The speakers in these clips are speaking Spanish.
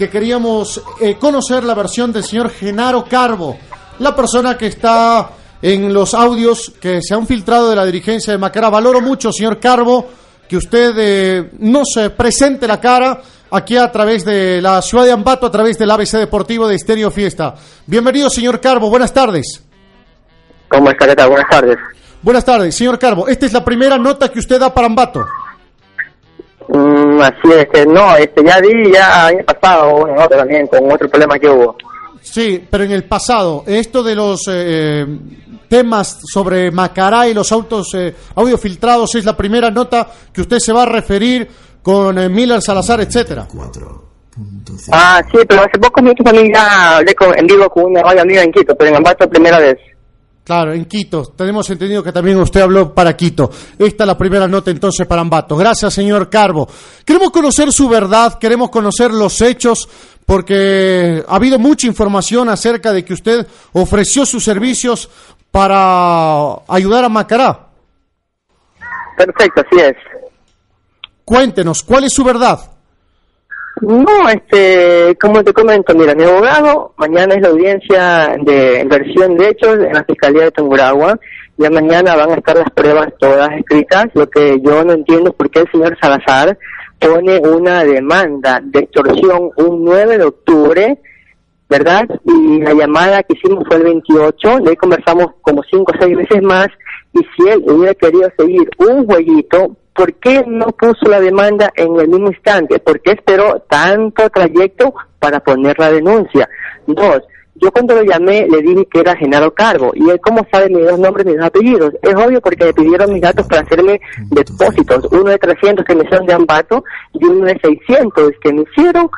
que queríamos eh, conocer la versión del señor Genaro Carbo, la persona que está en los audios que se han filtrado de la dirigencia de Macará. Valoro mucho, señor Carbo, que usted eh, nos presente la cara aquí a través de la ciudad de Ambato, a través del ABC Deportivo de Estéreo Fiesta. Bienvenido, señor Carbo, buenas tardes. ¿Cómo está? ¿Qué tal? Buenas tardes. Buenas tardes, señor Carbo. Esta es la primera nota que usted da para Ambato. Mm, así es, que no, este, ya di ya año pasado una nota también con otro problema que hubo. Sí, pero en el pasado, esto de los eh, temas sobre Macará y los autos eh, audio filtrados es la primera nota que usted se va a referir con eh, Miller Salazar, etcétera. Ah, sí, pero hace pocos minutos también ya hablé con- en vivo con una radio amiga en Quito, pero en Ambato primera vez. Claro, en Quito. Tenemos entendido que también usted habló para Quito. Esta es la primera nota entonces para Ambato. Gracias, señor Carbo. Queremos conocer su verdad, queremos conocer los hechos, porque ha habido mucha información acerca de que usted ofreció sus servicios para ayudar a Macará. Perfecto, así es. Cuéntenos, ¿cuál es su verdad? No, este, como te comento, mira, mi abogado, mañana es la audiencia de versión de hechos en la Fiscalía de Tungurahua. Ya mañana van a estar las pruebas todas escritas. Lo que yo no entiendo es por qué el señor Salazar pone una demanda de extorsión un 9 de octubre, ¿verdad? Y la llamada que hicimos fue el 28, de ahí conversamos como 5 o 6 veces más. Y si él hubiera querido seguir un jueguito, ¿por qué no puso la demanda en el mismo instante? ¿Por qué esperó tanto trayecto para poner la denuncia? Dos, yo cuando lo llamé le dije que era Genaro Carbo y él cómo sabe mis dos nombres mis dos apellidos. Es obvio porque me pidieron mis datos para hacerme depósitos, uno de 300 que me hicieron de Ambato y uno de 600 que me hicieron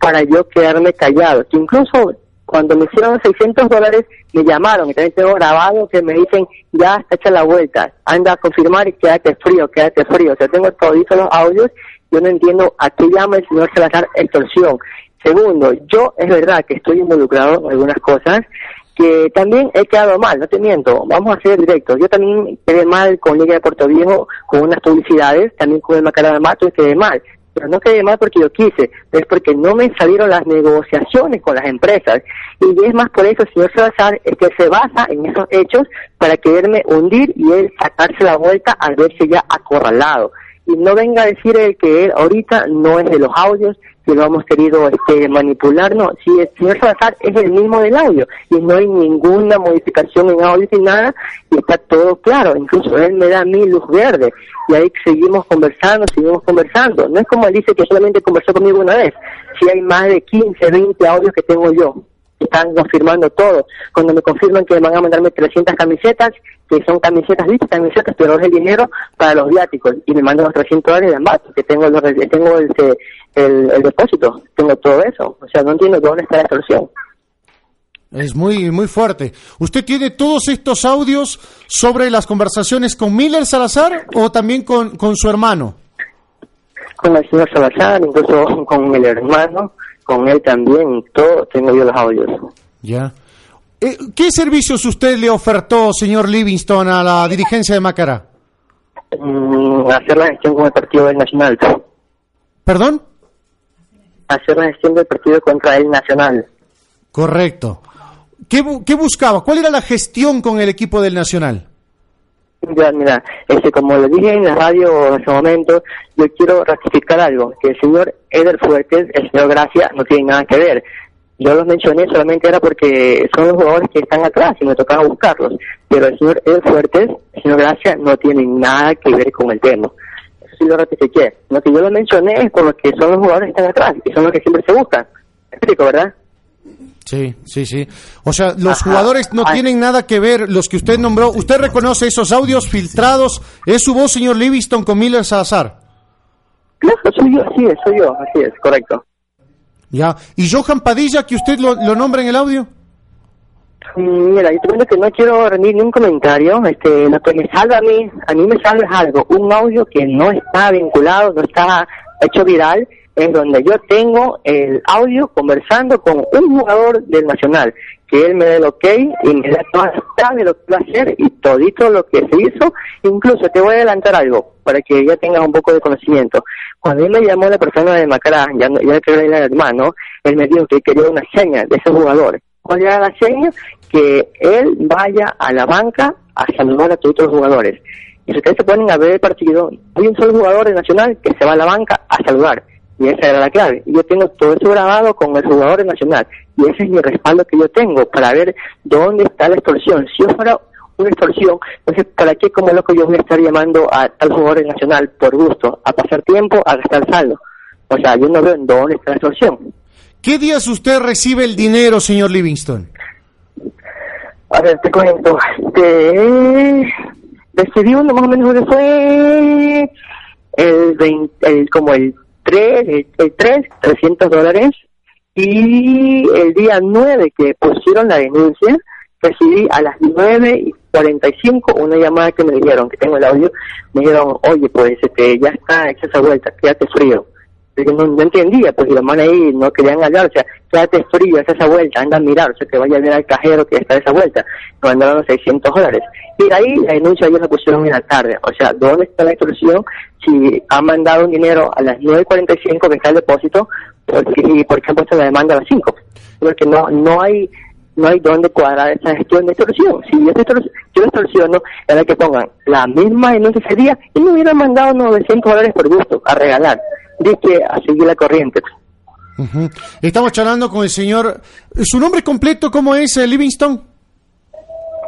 para yo quedarme callado. Que incluso cuando me hicieron los 600 dólares, me llamaron también tengo grabado que me dicen, ya está hecha la vuelta, anda a confirmar y quédate frío, quédate frío. O sea, tengo toditos los audios, yo no entiendo a qué llama el señor Salazar extorsión. Segundo, yo es verdad que estoy involucrado en algunas cosas que también he quedado mal, no te miento, vamos a ser directos. Yo también quedé mal con Liga de Puerto Viejo, con unas publicidades, también con el Macará de Mato y quedé mal. Pero no quedé mal porque yo quise, es porque no me salieron las negociaciones con las empresas. Y es más por eso, señor Salazar, es que se basa en esos hechos para quererme hundir y él sacarse la vuelta al verse ya acorralado. Y no venga a decir él que él ahorita no es de los audios, que lo hemos querido este, manipular, no, si el señor Salazar es el mismo del audio y no hay ninguna modificación en audio ni nada y está todo claro, incluso él me da mí luz verde y ahí seguimos conversando, seguimos conversando, no es como él dice que solamente conversó conmigo una vez, si hay más de 15, 20 audios que tengo yo, están confirmando todo, cuando me confirman que van a mandarme 300 camisetas, que son camisetas, ¿viste? Camisetas, pero es el dinero para los viáticos y me mandan los 300 dólares de embarque, que tengo, los, tengo el, el, el depósito, tengo todo eso. O sea, no entiendo dónde está la extorsión. Es muy, muy fuerte. ¿Usted tiene todos estos audios sobre las conversaciones con Miller Salazar o también con, con su hermano? Con el señor Salazar, incluso con el hermano, con él también, todo, tengo yo los audios. Ya. Eh, ¿Qué servicios usted le ofertó, señor Livingston, a la dirigencia de Macará? Mm, hacer la gestión con el Partido del Nacional. ¿Perdón? Hacer la gestión del partido contra el Nacional. Correcto. ¿Qué, ¿Qué, buscaba? ¿Cuál era la gestión con el equipo del Nacional? Ya, mira, este, como lo dije en la radio en ese momento, yo quiero ratificar algo, que el señor Eder Fuertes, el señor Gracia, no tiene nada que ver. Yo los mencioné solamente era porque son los jugadores que están atrás y me tocaba buscarlos. Pero el señor Eder Fuertes, el señor Gracia, no tiene nada que ver con el tema. Eso sí lo ratifiqué. Lo que yo lo mencioné es por lo que son los jugadores que están atrás y son los que siempre se buscan. explico, ¿verdad? Sí, sí, sí. O sea, los Ajá. jugadores no Ay. tienen nada que ver, los que usted nombró. ¿Usted reconoce esos audios filtrados? ¿Es su voz, señor Livingston, con Miller Salazar? Claro, soy yo, así es, soy yo, así es, correcto. Ya. ¿Y Johan Padilla, que usted lo, lo nombra en el audio? Mira, yo te cuento que no quiero rendir ningún comentario. Este, lo que me salva a mí, a mí me salva es algo, un audio que no está vinculado, no está hecho viral, en donde yo tengo el audio conversando con un jugador del Nacional, que él me dé el ok y me da todas las de lo que va a hacer y todito lo que se hizo. Incluso te voy a adelantar algo, para que ya tengas un poco de conocimiento. Cuando él me llamó la persona de Macará, ya, no- ya que era el hermano, él me dijo que quería una seña de ese jugador. ¿Cuál era la seña? Que él vaya a la banca a saludar a todos los jugadores. Y si ustedes se ponen a ver el partido, hay un solo jugador de Nacional que se va a la banca a saludar. Y esa era la clave. Y yo tengo todo eso grabado con el jugador Nacional. Y ese es mi respaldo que yo tengo para ver dónde está la extorsión. Si yo fuera una extorsión, entonces, ¿para qué como loco yo voy a estar llamando a tal jugador Nacional por gusto? A pasar tiempo, a gastar saldo. O sea, yo no veo en dónde está la extorsión. ¿Qué días usted recibe el dinero, señor Livingston? A ver, te cuento. Este, recibí uno más o menos que fue el, 20, el como el 3, el, el 3, 300 dólares. Y el día 9 que pusieron la denuncia, recibí a las 9 y 45 una llamada que me dijeron, que tengo el audio, me dijeron, oye, pues este, ya está hecha esa vuelta, quédate frío. Yo no, entendía, pues y los manes ahí no querían hablar, o sea, quédate frío, haz esa vuelta, anda a mirar, o sea, que vaya a ver al cajero que está esa vuelta. Me mandaron 600 dólares. Y de ahí la denuncia ellos la pusieron en la tarde. O sea, ¿dónde está la extorsión? Si han mandado un dinero a las 9.45 que está el depósito, porque, y por qué han puesto la demanda a las 5. Porque no, no hay no hay dónde cuadrar esa gestión de extorsión. Si yo, extor yo extorsiono, era que pongan la misma denuncia ese día y me hubieran mandado 900 dólares por gusto, a regalar. Dice a seguir la corriente. Estamos charlando con el señor. ¿Su nombre completo cómo es, eh, Livingston?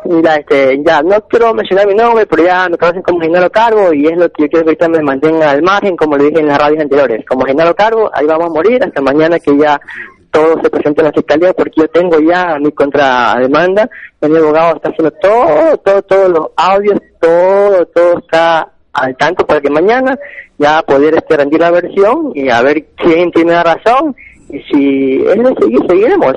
Mira, este, ya, no quiero mencionar mi nombre, pero ya me conocen como Genaro Cargo y es lo que yo quiero que ahorita me mantenga al margen, como le dije en las radios anteriores. Como Genaro Cargo, ahí vamos a morir hasta mañana que ya todo se presente en la fiscalía, porque yo tengo ya mi contrademanda, mi abogado está haciendo todo, todo, todos los audios, todo, todo está al tanto para que mañana ya poder este, rendir la versión y a ver quién tiene la razón y si es de seguir, seguiremos.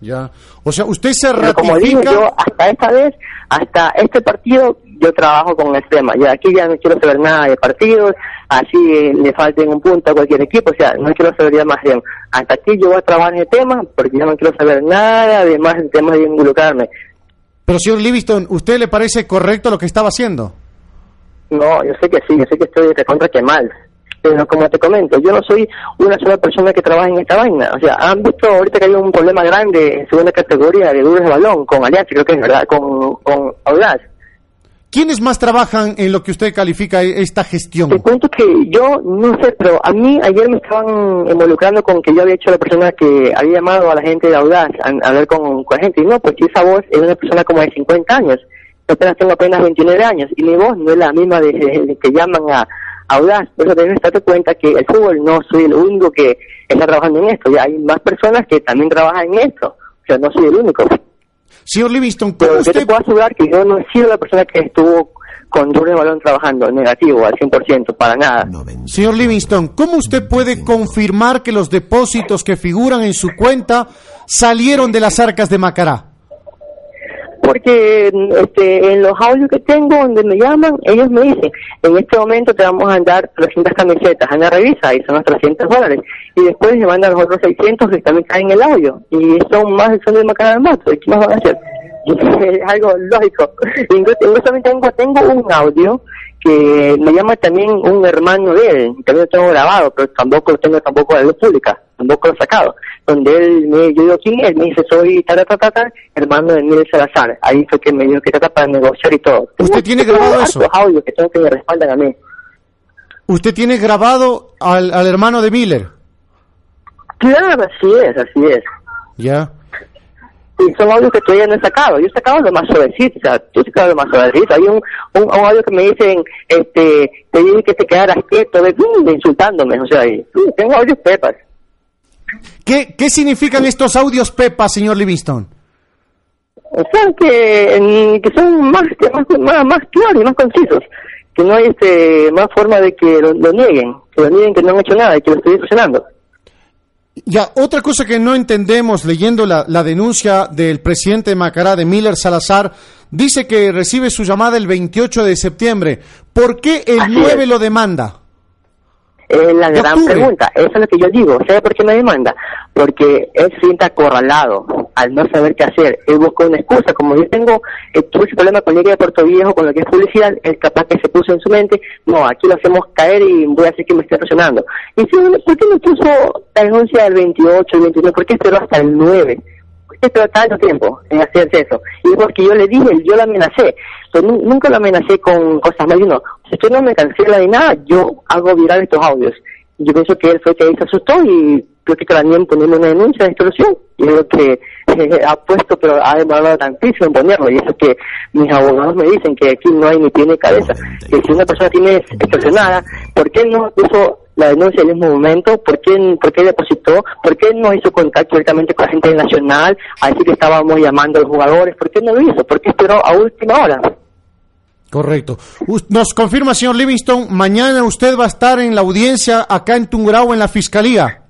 Ya. O sea, usted se Pero como digo, ratifica. yo hasta esta vez, hasta este partido, yo trabajo con el tema. Ya aquí ya no quiero saber nada de partidos, así le falten un punto a cualquier equipo, o sea, no quiero saber ya más bien. Hasta aquí yo voy a trabajar en el tema, porque ya no quiero saber nada de más el tema de involucrarme. Pero, señor Livingston, ¿usted le parece correcto lo que estaba haciendo? No, yo sé que sí, yo sé que estoy de contra que mal. Pero como te comento, yo no soy una sola persona que trabaja en esta vaina. O sea, han visto ahorita que hay un problema grande en segunda categoría de duros de balón con Alianza, creo que es verdad, con, con Audaz. ¿Quiénes más trabajan en lo que usted califica e- esta gestión? Te cuento que yo no sé, pero a mí ayer me estaban involucrando con que yo había hecho la persona que había llamado a la gente de Audaz a, a hablar con, con la gente. Y no, pues esa voz es una persona como de 50 años. Apenas tengo apenas 29 años y mi voz no es la misma de, de- de que llaman a Audaz. Por eso debes darte cuenta que el fútbol no soy el único que está trabajando en esto. Ya hay más personas que también trabajan en esto. O sea, no soy el único. Señor Livingston, ¿cómo Pero yo te usted, puedo asegurar que yo no he sido la persona que estuvo con duro de balón trabajando, negativo, al 100%, para nada. señor Livingston, ¿cómo usted puede confirmar que los depósitos que figuran en su cuenta salieron de las arcas de Macará? Porque este, en los audios que tengo donde me llaman, ellos me dicen, en este momento te vamos a dar 300 camisetas, Ana revisa y son los 300 dólares. Y después me mandan los otros 600 que también caen en el audio. Y son más son de Macará del Mato. ¿Y qué más van a hacer? es algo lógico. Incluso, también tengo, tengo un audio que me llama también un hermano de él, también lo tengo grabado, pero tampoco lo tengo tampoco a la luz pública, tampoco lo sacado, donde él me, yo digo quién es, me dice soy ta ta ta ta, ta, hermano de Miguel Salazar, ahí fue que me dijo que trata para negociar y todo. ¿Usted tiene grabado eso? audios que tengo que me respaldan a mí. Usted tiene grabado al, al hermano de Miller. Claro, así es, así es. Ya. Y son audios que todavía no he sacado. Yo he sacado lo más suavecito, o sea, yo he sacado lo más suavecito. Hay un, un, un audio que me dicen, este, te dije que te quedaras quieto, de, mm, insultándome, o sea, y, mm, tengo audios pepas. ¿Qué, ¿Qué significan estos audios Pepa, señor Livingston? Sea, que, que son más, más, más, claros y más concisos. Que no hay este, más forma de que lo, lo nieguen, que lo nieguen que no han hecho nada y que lo estoy funcionando. Ya, otra cosa que no entendemos leyendo la, la denuncia del presidente de Macará, de Miller Salazar, dice que recibe su llamada el 28 de septiembre. ¿Por qué el Así 9 es. lo demanda? Es la gran octubre. pregunta. Eso es lo que yo digo. ¿Sabe por qué me demanda? Porque él se siente acorralado al no saber qué hacer. Él busca una excusa. Como yo tengo, eh, tuve ese problema con Liga de Puerto Viejo, con lo que es publicidad, él capaz que se puso en su mente, no, aquí lo hacemos caer y voy a hacer que me esté presionando. Y si, ¿por qué no puso la denuncia del 28, el 29? ¿Por qué esperó hasta el 9? ¿Por qué esperó tanto tiempo en hacerse eso? Y es porque yo le dije, yo lo amenacé. Pero nu- nunca lo amenacé con cosas más. No, si usted no me cancela ni nada, yo hago viral estos audios. Y yo pienso que él fue que ahí se asustó y creo que también ponemos una denuncia de extorsión. Y es lo que eh, ha puesto, pero ha demorado tantísimo en ponerlo. Y eso que mis abogados me dicen que aquí no hay ni pie ni cabeza. Que si una persona tiene extorsionada, ¿por qué no puso la denuncia en el mismo momento? ¿Por qué, por qué depositó? ¿Por qué no hizo contacto directamente con la gente nacional a decir que estábamos llamando a los jugadores? ¿Por qué no lo hizo? ¿Por qué esperó a última hora? Correcto. Nos confirma, señor Livingston, mañana usted va a estar en la audiencia acá en Tungurahua, en la Fiscalía.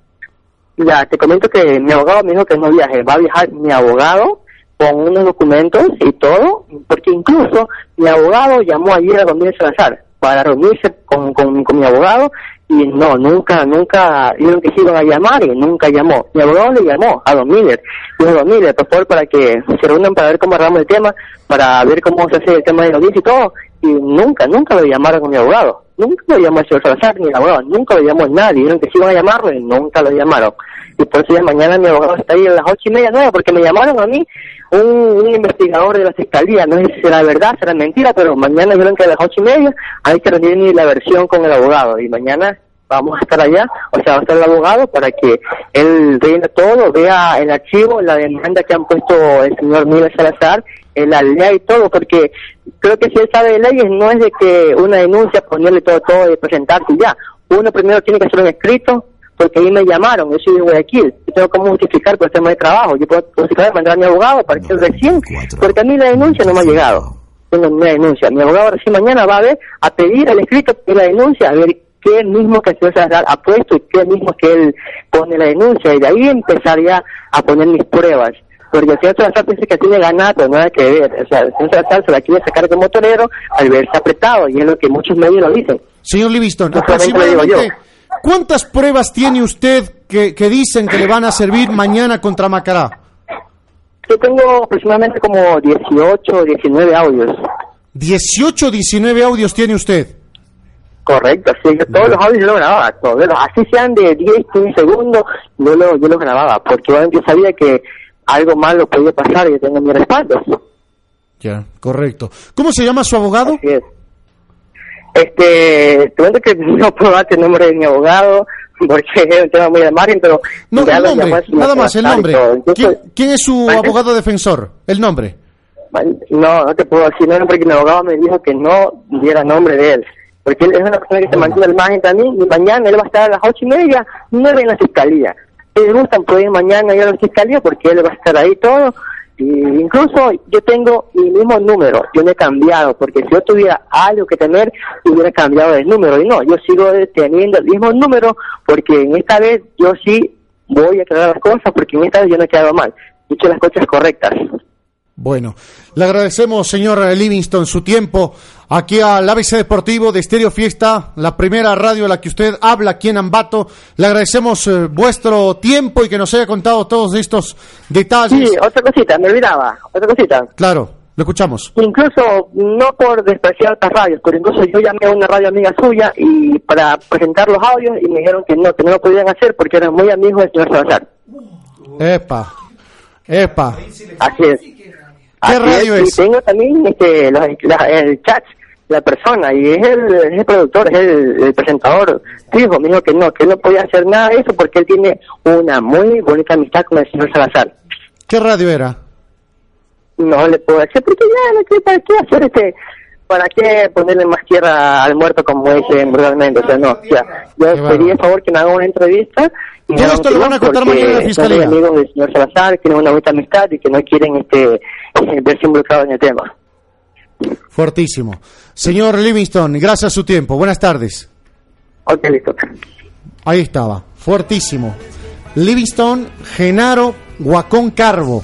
Ya, te comento que mi abogado me dijo que no viaje, va a viajar mi abogado con unos documentos y todo, porque incluso mi abogado llamó ayer a Domínguez Salazar para reunirse con, con, mi abogado y no, nunca, nunca, dijeron que se iban a llamar y nunca llamó. Mi abogado le llamó a Don Miller, dijo Don Miller, por favor, para que se reúnan para ver cómo arreglamos el tema, para ver cómo se hace el tema de la audiencia y todo, y nunca, nunca lo llamaron con mi abogado. Nunca lo llamó el señor Salazar ni el abogado, nunca lo llamó nadie, dijeron que se iban a llamarlo y nunca lo llamaron. Y por eso ya mañana mi abogado está ahí a las ocho y media, nueve, porque me llamaron a mí un, investigador de la fiscalía, no sé si será verdad, será mentira, pero mañana dijeron que a las ocho y media hay que rendir la versión con el abogado y mañana vamos a estar allá, o sea, va a estar el abogado para que él vea todo, vea el archivo, la demanda que han puesto el señor Miguel Salazar, eh, la ley y todo, porque creo que si él sabe de leyes no es de que una denuncia, ponerle todo, todo y presentarse ya. Uno primero tiene que hacer un escrito, porque ahí me llamaron, yo soy de Guayaquil, yo tengo cómo justificar por el tema de trabajo, yo puedo justificar mandar a mi abogado para que él recién, porque a mí la denuncia no me ha llegado, tengo una denuncia, mi abogado recién mañana va a ver, a pedir el escrito de la denuncia, a ver qué mismo que el señor Salazar ha puesto y qué mismo que él pone la denuncia, y de ahí empezaría a poner mis pruebas. Porque el señor Salazar piensa que tiene ganado, nada que ver. O sea, el señor Salazar se la quiere sacar como torero al verse apretado, y es lo que muchos medios lo dicen. Señor Livingston, aproximadamente, ¿cuántas pruebas tiene usted que, que dicen que le van a servir mañana contra Macará? Yo tengo aproximadamente como 18 o 19 audios. 18, 19 audios tiene usted. Correcto, sí, yo todos los audios yo los grababa, todos, los- así sean de 10, 15 segundos, yo lo, yo los grababa, porque yo sabía que algo malo podía pasar y yo tengo mi respaldo. Ya, correcto. ¿Cómo se llama su abogado? Así es. Este, te cuento que no puedo darte el nombre de mi abogado, porque es un tema muy de margen, pero... No, el nombre, nada más el nombre. ¿Quién, quién es su ¿Vale? abogado defensor? El nombre. No, no te puedo decir nombre porque mi abogado me dijo que no diera nombre de él. Porque él es una persona que se mantiene al margen también y mañana él va a estar a las ocho y media, nueve en la fiscalía. Si gustan, pueden ir mañana ir a la fiscalía porque él va a estar ahí todo. Incluso yo tengo mi mismo número, yo no he cambiado, porque si yo tuviera algo que temer, hubiera cambiado el número. Y no, yo sigo teniendo el mismo número porque en esta vez yo sí voy a aclarar las cosas porque en esta vez yo no he quedado mal. He las cosas correctas. Bueno, le agradecemos, señor Livingston, su tiempo aquí al ABC Deportivo de Estéreo Fiesta, la primera radio a la que usted habla aquí en Ambato. Le agradecemos eh, vuestro tiempo y que nos haya contado todos estos detalles. Sí, otra cosita, me olvidaba, otra cosita. Claro, lo escuchamos. Incluso, no por despreciar otras radios, pero incluso yo llamé a una radio amiga suya y para presentar los audios y me dijeron que no, que no lo podían hacer porque eran muy amigos del señor Salazar. Epa, epa. Así es. ¿Qué Así radio Y es? tengo también este, los- el chat, la persona, y es el, es el productor, es el, el presentador. Dijo, me dijo que no, que él no podía hacer nada de eso porque él tiene una muy bonita amistad con el señor Salazar. ¿Qué radio era? no le puedo decir porque ya no sé para qué hacer este para qué ponerle más tierra al muerto como dicen brutalmente o sea no ya yo Qué pedí el favor que me haga una entrevista y Todo esto lo van a que contar mañana en la son fiscalía. amigos del señor Salazar tienen una bonita amistad y que no quieren este verse involucrados en el tema Fuertísimo. Señor Livingston, gracias a su tiempo. Buenas tardes. ok listo Ahí estaba, fuertísimo. Livingston Genaro Guacón Carbo.